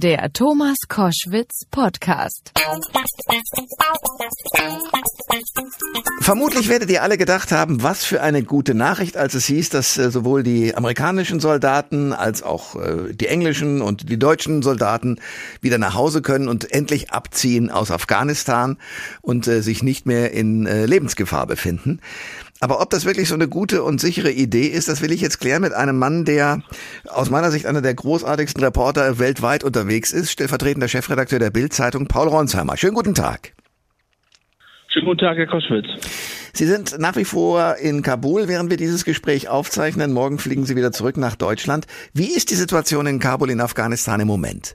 Der Thomas Koschwitz Podcast. Vermutlich werdet ihr alle gedacht haben, was für eine gute Nachricht, als es hieß, dass äh, sowohl die amerikanischen Soldaten als auch äh, die englischen und die deutschen Soldaten wieder nach Hause können und endlich abziehen aus Afghanistan und äh, sich nicht mehr in Lebensgefahr befinden. Aber ob das wirklich so eine gute und sichere Idee ist, das will ich jetzt klären mit einem Mann, der aus meiner Sicht einer der großartigsten Reporter weltweit unterwegs ist, stellvertretender Chefredakteur der Bild-Zeitung, Paul Ronsheimer. Schönen guten Tag. Schönen guten Tag, Herr Koschwitz. Sie sind nach wie vor in Kabul, während wir dieses Gespräch aufzeichnen. Morgen fliegen Sie wieder zurück nach Deutschland. Wie ist die Situation in Kabul in Afghanistan im Moment?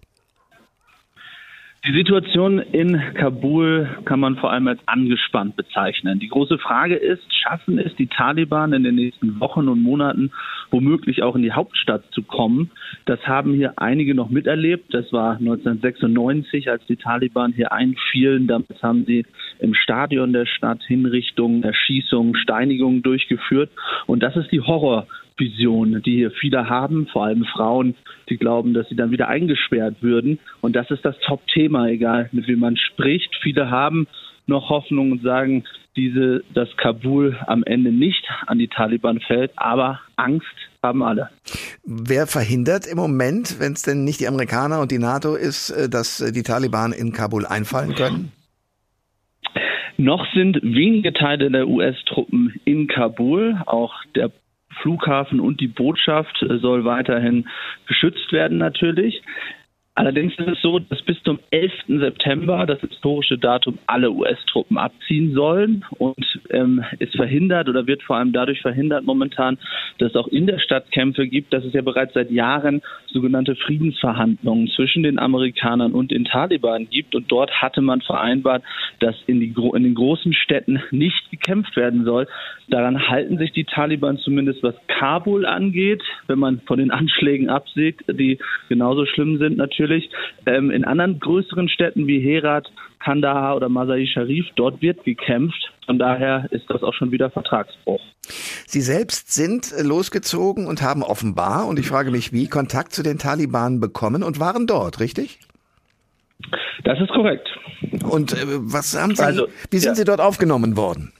Die Situation in Kabul kann man vor allem als angespannt bezeichnen. Die große Frage ist, schaffen es die Taliban in den nächsten Wochen und Monaten womöglich auch in die Hauptstadt zu kommen? Das haben hier einige noch miterlebt. Das war 1996, als die Taliban hier einfielen. Damals haben sie im Stadion der Stadt Hinrichtungen, Erschießungen, Steinigungen durchgeführt. Und das ist die Horror Vision, die hier viele haben, vor allem Frauen, die glauben, dass sie dann wieder eingesperrt würden. Und das ist das Top-Thema, egal mit wem man spricht. Viele haben noch Hoffnung und sagen, diese, dass Kabul am Ende nicht an die Taliban fällt, aber Angst haben alle. Wer verhindert im Moment, wenn es denn nicht die Amerikaner und die NATO ist, äh, dass äh, die Taliban in Kabul einfallen können? Noch sind wenige Teile der US-Truppen in Kabul. Auch der Flughafen und die Botschaft äh, soll weiterhin geschützt werden natürlich. Allerdings ist es so, dass bis zum 11. September, das historische Datum, alle US-Truppen abziehen sollen. Und ähm, es verhindert oder wird vor allem dadurch verhindert momentan, dass es auch in der Stadt Kämpfe gibt, dass es ja bereits seit Jahren sogenannte Friedensverhandlungen zwischen den Amerikanern und den Taliban gibt. Und dort hatte man vereinbart, dass in, die, in den großen Städten nicht gekämpft werden soll. Daran halten sich die Taliban zumindest, was Kabul angeht, wenn man von den Anschlägen absieht, die genauso schlimm sind natürlich natürlich. Ähm, in anderen größeren Städten wie Herat, Kandahar oder Masai Sharif, dort wird gekämpft. Von daher ist das auch schon wieder Vertragsbruch. Sie selbst sind losgezogen und haben offenbar, und ich frage mich wie, Kontakt zu den Taliban bekommen und waren dort, richtig? Das ist korrekt. Und äh, was haben Sie, also, wie sind ja. Sie dort aufgenommen worden?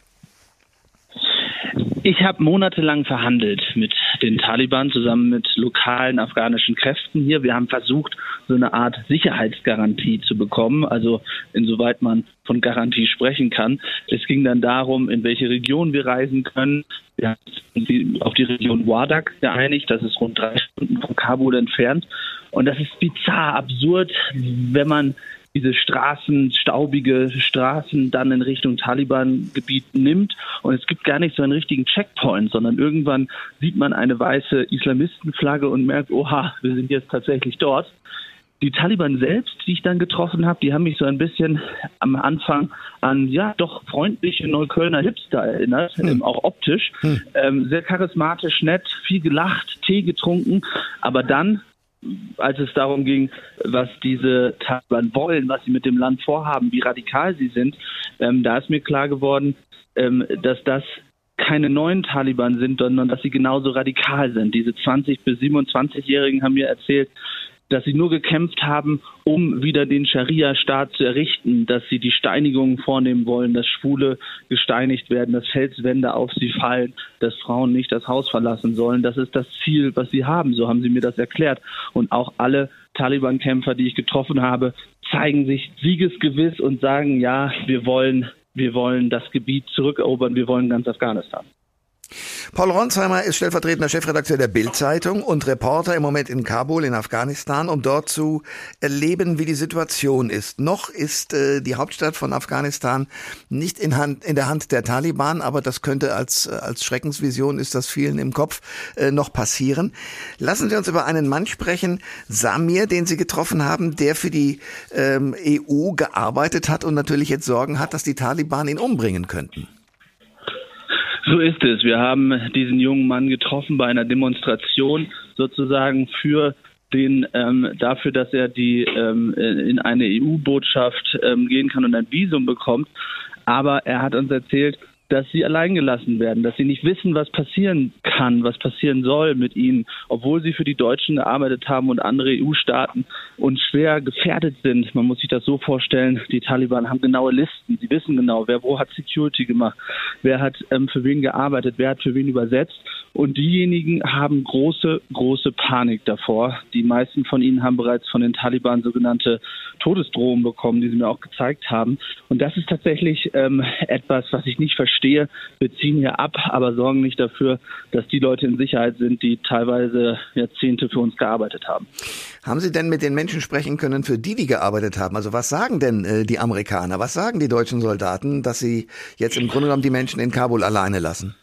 Ich habe monatelang verhandelt mit den Taliban zusammen mit lokalen afghanischen Kräften hier. Wir haben versucht, so eine Art Sicherheitsgarantie zu bekommen, also insoweit man von Garantie sprechen kann. Es ging dann darum, in welche Region wir reisen können. Wir haben uns auf die Region Wardak geeinigt, das ist rund drei Stunden von Kabul entfernt. Und das ist bizarr, absurd, wenn man diese Straßen, staubige Straßen dann in Richtung Taliban-Gebiet nimmt. Und es gibt gar nicht so einen richtigen Checkpoint, sondern irgendwann sieht man eine weiße Islamistenflagge und merkt, oha, wir sind jetzt tatsächlich dort. Die Taliban selbst, die ich dann getroffen habe, die haben mich so ein bisschen am Anfang an, ja, doch freundliche Neuköllner Hipster erinnert, hm. auch optisch. Hm. Ähm, sehr charismatisch, nett, viel gelacht, Tee getrunken. Aber dann als es darum ging, was diese Taliban wollen, was sie mit dem Land vorhaben, wie radikal sie sind, ähm, da ist mir klar geworden, ähm, dass das keine neuen Taliban sind, sondern dass sie genauso radikal sind. Diese 20 bis 27-Jährigen haben mir erzählt, dass sie nur gekämpft haben, um wieder den Scharia-Staat zu errichten, dass sie die Steinigungen vornehmen wollen, dass Schwule gesteinigt werden, dass Felswände auf sie fallen, dass Frauen nicht das Haus verlassen sollen. Das ist das Ziel, was sie haben. So haben sie mir das erklärt. Und auch alle Taliban-Kämpfer, die ich getroffen habe, zeigen sich siegesgewiss und sagen, ja, wir wollen, wir wollen das Gebiet zurückerobern, wir wollen ganz Afghanistan. Paul Ronsheimer ist stellvertretender Chefredakteur der Bild-Zeitung und Reporter im Moment in Kabul in Afghanistan, um dort zu erleben, wie die Situation ist. Noch ist äh, die Hauptstadt von Afghanistan nicht in, Hand, in der Hand der Taliban, aber das könnte als, äh, als Schreckensvision, ist das vielen im Kopf, äh, noch passieren. Lassen Sie uns über einen Mann sprechen, Samir, den Sie getroffen haben, der für die ähm, EU gearbeitet hat und natürlich jetzt Sorgen hat, dass die Taliban ihn umbringen könnten. So ist es. Wir haben diesen jungen Mann getroffen bei einer Demonstration sozusagen für den ähm, dafür, dass er die ähm, in eine EU-Botschaft ähm, gehen kann und ein Visum bekommt. Aber er hat uns erzählt, dass sie alleingelassen werden, dass sie nicht wissen, was passieren kann, was passieren soll mit ihnen, obwohl sie für die Deutschen gearbeitet haben und andere EU-Staaten und schwer gefährdet sind. Man muss sich das so vorstellen, die Taliban haben genaue Listen, sie wissen genau, wer wo hat Security gemacht, wer hat ähm, für wen gearbeitet, wer hat für wen übersetzt und diejenigen haben große, große Panik davor. Die meisten von ihnen haben bereits von den Taliban sogenannte Todesdrohungen bekommen, die sie mir auch gezeigt haben. Und das ist tatsächlich ähm, etwas, was ich nicht verstehe. Wir ziehen hier ab, aber sorgen nicht dafür, dass die Leute in Sicherheit sind, die teilweise Jahrzehnte für uns gearbeitet haben. Haben Sie denn mit den Menschen sprechen können, für die, die gearbeitet haben? Also was sagen denn äh, die Amerikaner? Was sagen die deutschen Soldaten, dass sie jetzt im Grunde genommen die Menschen in Kabul alleine lassen?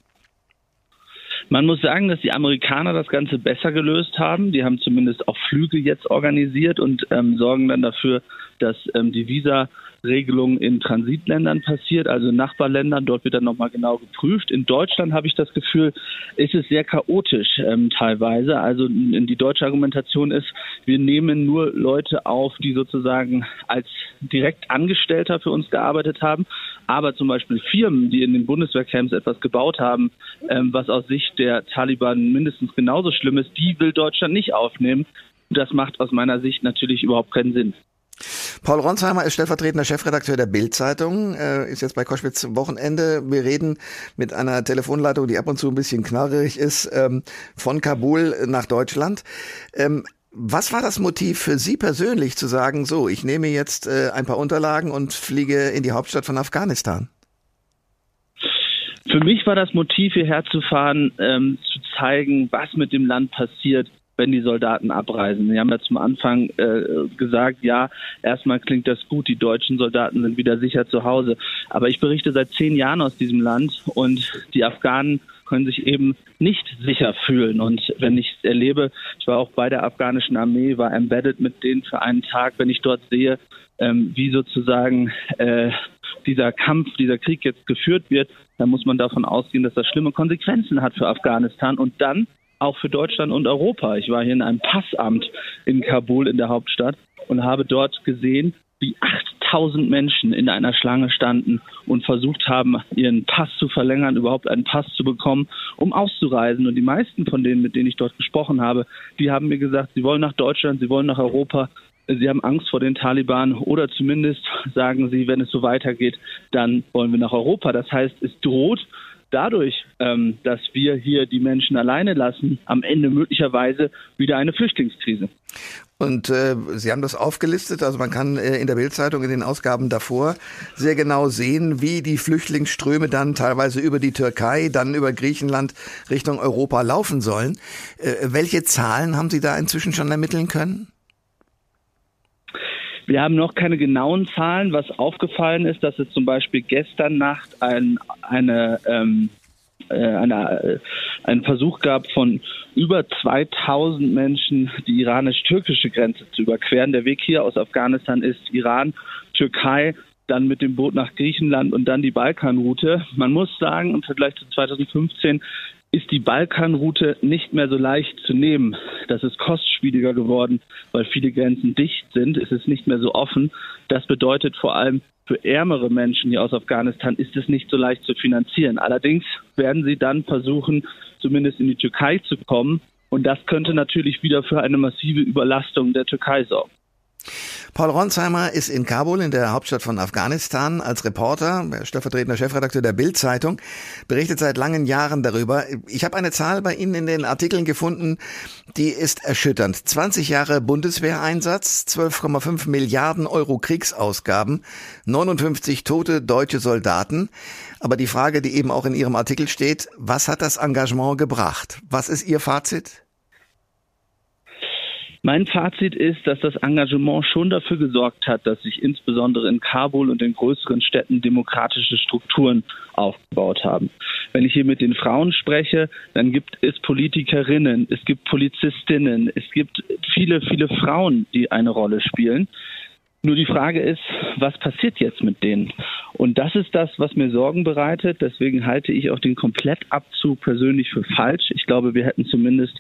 Man muss sagen, dass die Amerikaner das Ganze besser gelöst haben. Die haben zumindest auch Flüge jetzt organisiert und ähm, sorgen dann dafür, dass ähm, die Visa Regelung in Transitländern passiert, also in Nachbarländern. Dort wird dann nochmal genau geprüft. In Deutschland habe ich das Gefühl, ist es sehr chaotisch ähm, teilweise. Also die deutsche Argumentation ist, wir nehmen nur Leute auf, die sozusagen als direkt Angestellter für uns gearbeitet haben. Aber zum Beispiel Firmen, die in den Bundeswehrcamps etwas gebaut haben, ähm, was aus Sicht der Taliban mindestens genauso schlimm ist, die will Deutschland nicht aufnehmen. Das macht aus meiner Sicht natürlich überhaupt keinen Sinn. Paul Ronsheimer ist stellvertretender Chefredakteur der Bild-Zeitung, äh, ist jetzt bei Koschwitz Wochenende. Wir reden mit einer Telefonleitung, die ab und zu ein bisschen knarrig ist, ähm, von Kabul nach Deutschland. Ähm, was war das Motiv für Sie persönlich zu sagen, so, ich nehme jetzt äh, ein paar Unterlagen und fliege in die Hauptstadt von Afghanistan? Für mich war das Motiv, hierher zu fahren, ähm, zu zeigen, was mit dem Land passiert, wenn die Soldaten abreisen. Sie haben ja zum Anfang äh, gesagt, ja, erstmal klingt das gut, die deutschen Soldaten sind wieder sicher zu Hause. Aber ich berichte seit zehn Jahren aus diesem Land und die Afghanen können sich eben nicht sicher fühlen. Und wenn ich erlebe, ich war auch bei der afghanischen Armee, war embedded mit denen für einen Tag, wenn ich dort sehe, ähm, wie sozusagen äh, dieser Kampf, dieser Krieg jetzt geführt wird, dann muss man davon ausgehen, dass das schlimme Konsequenzen hat für Afghanistan. Und dann auch für Deutschland und Europa. Ich war hier in einem Passamt in Kabul in der Hauptstadt und habe dort gesehen, wie 8000 Menschen in einer Schlange standen und versucht haben, ihren Pass zu verlängern, überhaupt einen Pass zu bekommen, um auszureisen. Und die meisten von denen, mit denen ich dort gesprochen habe, die haben mir gesagt, sie wollen nach Deutschland, sie wollen nach Europa, sie haben Angst vor den Taliban oder zumindest sagen sie, wenn es so weitergeht, dann wollen wir nach Europa. Das heißt, es droht dadurch, ähm, dass wir hier die Menschen alleine lassen, am Ende möglicherweise wieder eine Flüchtlingskrise. Und äh, Sie haben das aufgelistet, also man kann äh, in der Bildzeitung in den Ausgaben davor sehr genau sehen, wie die Flüchtlingsströme dann teilweise über die Türkei, dann über Griechenland Richtung Europa laufen sollen. Äh, welche Zahlen haben Sie da inzwischen schon ermitteln können? Wir haben noch keine genauen Zahlen. Was aufgefallen ist, dass es zum Beispiel gestern Nacht ein, eine, ähm, äh, eine, äh, einen Versuch gab von über 2000 Menschen, die iranisch-türkische Grenze zu überqueren. Der Weg hier aus Afghanistan ist Iran, Türkei, dann mit dem Boot nach Griechenland und dann die Balkanroute. Man muss sagen, im Vergleich zu 2015 ist die Balkanroute nicht mehr so leicht zu nehmen. Das ist kostspieliger geworden, weil viele Grenzen dicht sind. Es ist nicht mehr so offen. Das bedeutet vor allem für ärmere Menschen hier aus Afghanistan ist es nicht so leicht zu finanzieren. Allerdings werden sie dann versuchen, zumindest in die Türkei zu kommen. Und das könnte natürlich wieder für eine massive Überlastung der Türkei sorgen. Paul Ronsheimer ist in Kabul, in der Hauptstadt von Afghanistan, als Reporter, stellvertretender Chefredakteur der Bild-Zeitung, berichtet seit langen Jahren darüber. Ich habe eine Zahl bei Ihnen in den Artikeln gefunden, die ist erschütternd. 20 Jahre Bundeswehreinsatz, 12,5 Milliarden Euro Kriegsausgaben, 59 tote deutsche Soldaten. Aber die Frage, die eben auch in Ihrem Artikel steht, was hat das Engagement gebracht? Was ist Ihr Fazit? Mein Fazit ist, dass das Engagement schon dafür gesorgt hat, dass sich insbesondere in Kabul und in größeren Städten demokratische Strukturen aufgebaut haben. Wenn ich hier mit den Frauen spreche, dann gibt es Politikerinnen, es gibt Polizistinnen, es gibt viele, viele Frauen, die eine Rolle spielen. Nur die Frage ist, was passiert jetzt mit denen? Und das ist das, was mir Sorgen bereitet. Deswegen halte ich auch den Komplettabzug persönlich für falsch. Ich glaube, wir hätten zumindest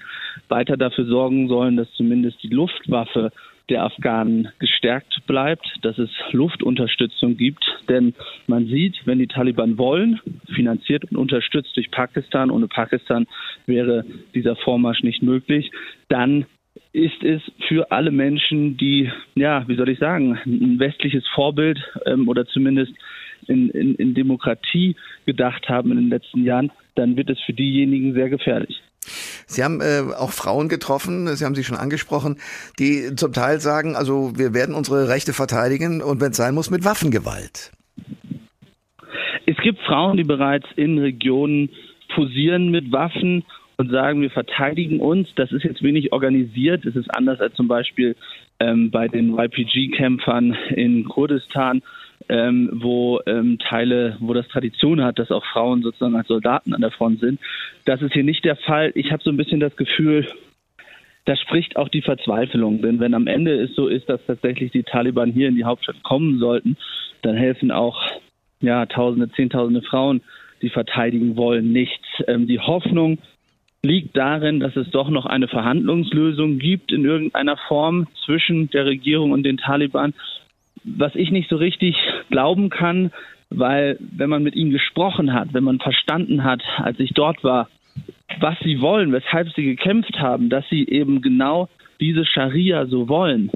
weiter dafür sorgen sollen, dass zumindest die Luftwaffe der Afghanen gestärkt bleibt, dass es Luftunterstützung gibt. Denn man sieht, wenn die Taliban wollen, finanziert und unterstützt durch Pakistan, ohne Pakistan wäre dieser Vormarsch nicht möglich, dann ist es für alle Menschen, die, ja, wie soll ich sagen, ein westliches Vorbild ähm, oder zumindest in, in, in Demokratie gedacht haben in den letzten Jahren, dann wird es für diejenigen sehr gefährlich. Sie haben äh, auch Frauen getroffen, Sie haben sie schon angesprochen, die zum Teil sagen, also wir werden unsere Rechte verteidigen und wenn es sein muss, mit Waffengewalt. Es gibt Frauen, die bereits in Regionen posieren mit Waffen und sagen, wir verteidigen uns. Das ist jetzt wenig organisiert. Es ist anders als zum Beispiel ähm, bei den YPG-Kämpfern in Kurdistan, ähm, wo ähm, Teile, wo das Tradition hat, dass auch Frauen sozusagen als Soldaten an der Front sind. Das ist hier nicht der Fall. Ich habe so ein bisschen das Gefühl, da spricht auch die Verzweiflung. Denn wenn am Ende es so ist, dass tatsächlich die Taliban hier in die Hauptstadt kommen sollten, dann helfen auch ja, Tausende, Zehntausende Frauen, die verteidigen wollen, nichts. Ähm, die Hoffnung liegt darin, dass es doch noch eine Verhandlungslösung gibt in irgendeiner Form zwischen der Regierung und den Taliban, was ich nicht so richtig glauben kann, weil wenn man mit ihnen gesprochen hat, wenn man verstanden hat, als ich dort war, was sie wollen, weshalb sie gekämpft haben, dass sie eben genau diese Scharia so wollen,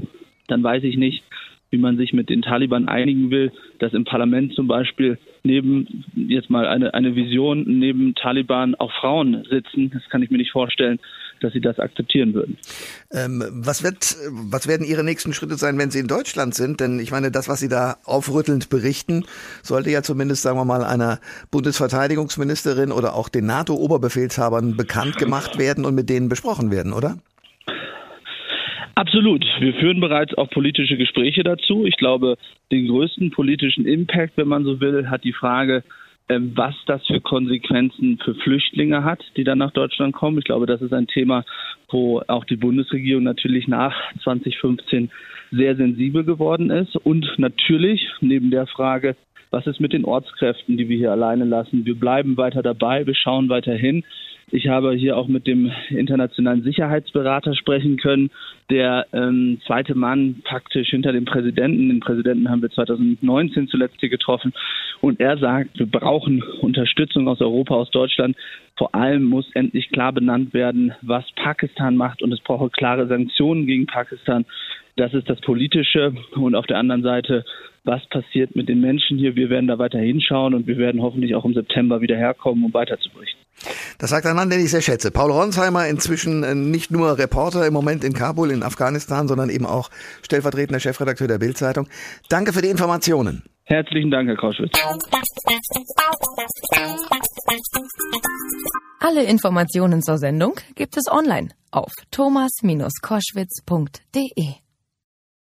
dann weiß ich nicht, wie man sich mit den Taliban einigen will, dass im Parlament zum Beispiel neben, jetzt mal eine, eine Vision, neben Taliban auch Frauen sitzen. Das kann ich mir nicht vorstellen, dass sie das akzeptieren würden. Ähm, was, wird, was werden Ihre nächsten Schritte sein, wenn Sie in Deutschland sind? Denn ich meine, das, was Sie da aufrüttelnd berichten, sollte ja zumindest, sagen wir mal, einer Bundesverteidigungsministerin oder auch den NATO-Oberbefehlshabern bekannt gemacht werden und mit denen besprochen werden, oder? Absolut. Wir führen bereits auch politische Gespräche dazu. Ich glaube, den größten politischen Impact, wenn man so will, hat die Frage, ähm, was das für Konsequenzen für Flüchtlinge hat, die dann nach Deutschland kommen. Ich glaube, das ist ein Thema, wo auch die Bundesregierung natürlich nach 2015 sehr sensibel geworden ist. Und natürlich neben der Frage, was ist mit den Ortskräften, die wir hier alleine lassen? Wir bleiben weiter dabei, wir schauen weiter hin. Ich habe hier auch mit dem internationalen Sicherheitsberater sprechen können, der ähm, zweite Mann praktisch hinter dem Präsidenten. Den Präsidenten haben wir 2019 zuletzt hier getroffen. Und er sagt, wir brauchen Unterstützung aus Europa, aus Deutschland. Vor allem muss endlich klar benannt werden, was Pakistan macht. Und es brauche klare Sanktionen gegen Pakistan. Das ist das Politische. Und auf der anderen Seite was passiert mit den Menschen hier. Wir werden da weiter hinschauen und wir werden hoffentlich auch im September wieder herkommen, um weiter zu berichten. Das sagt ein Mann, den ich sehr schätze. Paul Ronsheimer, inzwischen äh, nicht nur Reporter im Moment in Kabul, in Afghanistan, sondern eben auch stellvertretender Chefredakteur der Bildzeitung. Danke für die Informationen. Herzlichen Dank, Herr Kauschwitz. Alle Informationen zur Sendung gibt es online auf thomas-koschwitz.de.